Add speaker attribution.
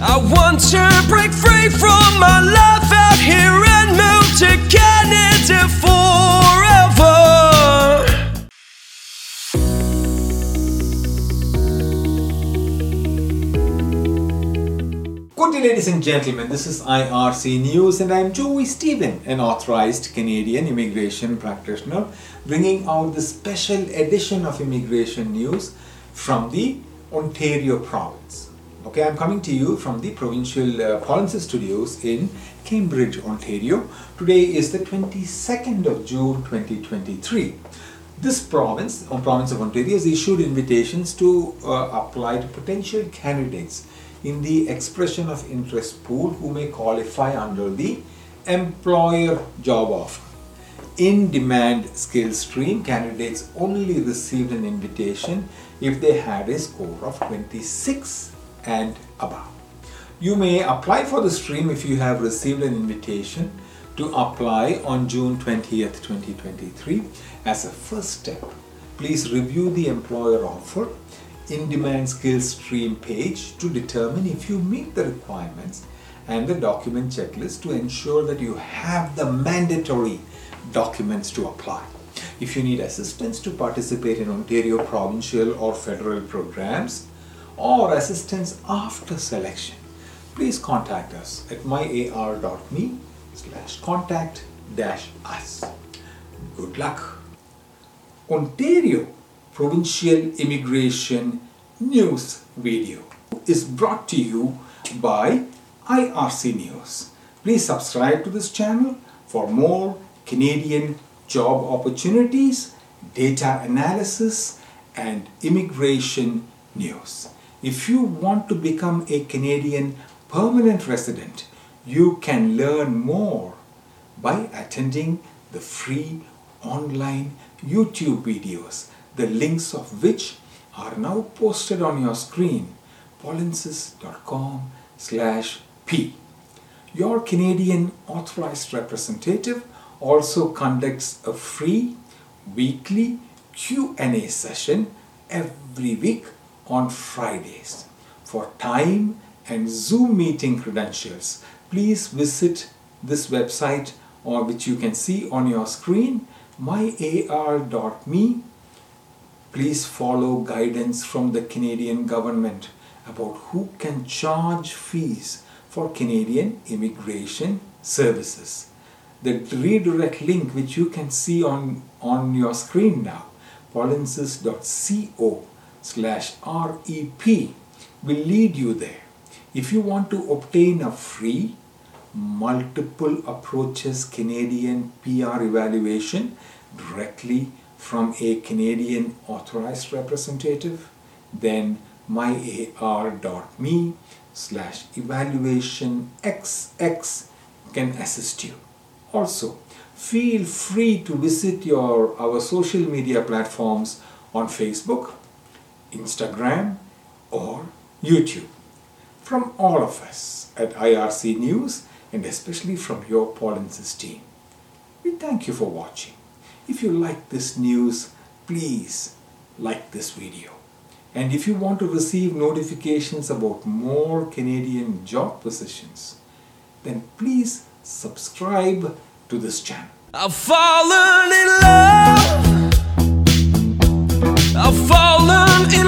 Speaker 1: I want to break free from my life out here and move to Canada forever.
Speaker 2: Good day, ladies and gentlemen. This is IRC News, and I'm Joy Stephen, an authorized Canadian immigration practitioner, bringing out the special edition of immigration news from the Ontario province. Okay, I'm coming to you from the Polinsys uh, Studios in Cambridge, Ontario. Today is the 22nd of June 2023. This province, or province of Ontario, has issued invitations to uh, apply to potential candidates in the expression of interest pool who may qualify under the employer job offer. In demand skill stream, candidates only received an invitation if they had a score of 26 and above. You may apply for the stream if you have received an invitation to apply on June 20th, 2023. As a first step, please review the employer offer in demand skills stream page to determine if you meet the requirements and the document checklist to ensure that you have the mandatory documents to apply. If you need assistance to participate in Ontario provincial or federal programs or assistance after selection, please contact us at myar.me slash contact dash us. Good luck. Ontario Provincial Immigration News video is brought to you by IRC News. Please subscribe to this channel for more Canadian job opportunities, data analysis, and immigration news. If you want to become a Canadian permanent resident, you can learn more by attending the free online YouTube videos, the links of which are now posted on your screen, polinsys.com slash p. Your Canadian authorized representative also conducts a free weekly Q&A session every week on Fridays. For time and Zoom meeting credentials, please visit this website or which you can see on your screen myar.me please follow guidance from the Canadian government about who can charge fees for Canadian immigration services. The redirect link which you can see on, on your screen now, polinsys.co slash REP will lead you there. If you want to obtain a free multiple approaches Canadian PR evaluation directly from a Canadian authorized representative, then myar.me slash evaluation xx can assist you. Also, feel free to visit your our social media platforms on Facebook, Instagram, or YouTube. From all of us at IRC News and especially from your Polinsys team, we thank you for watching. If you like this news, please like this video. And if you want to receive notifications about more Canadian job positions, then please subscribe to this channel.
Speaker 1: I've fallen in love. I've fallen in.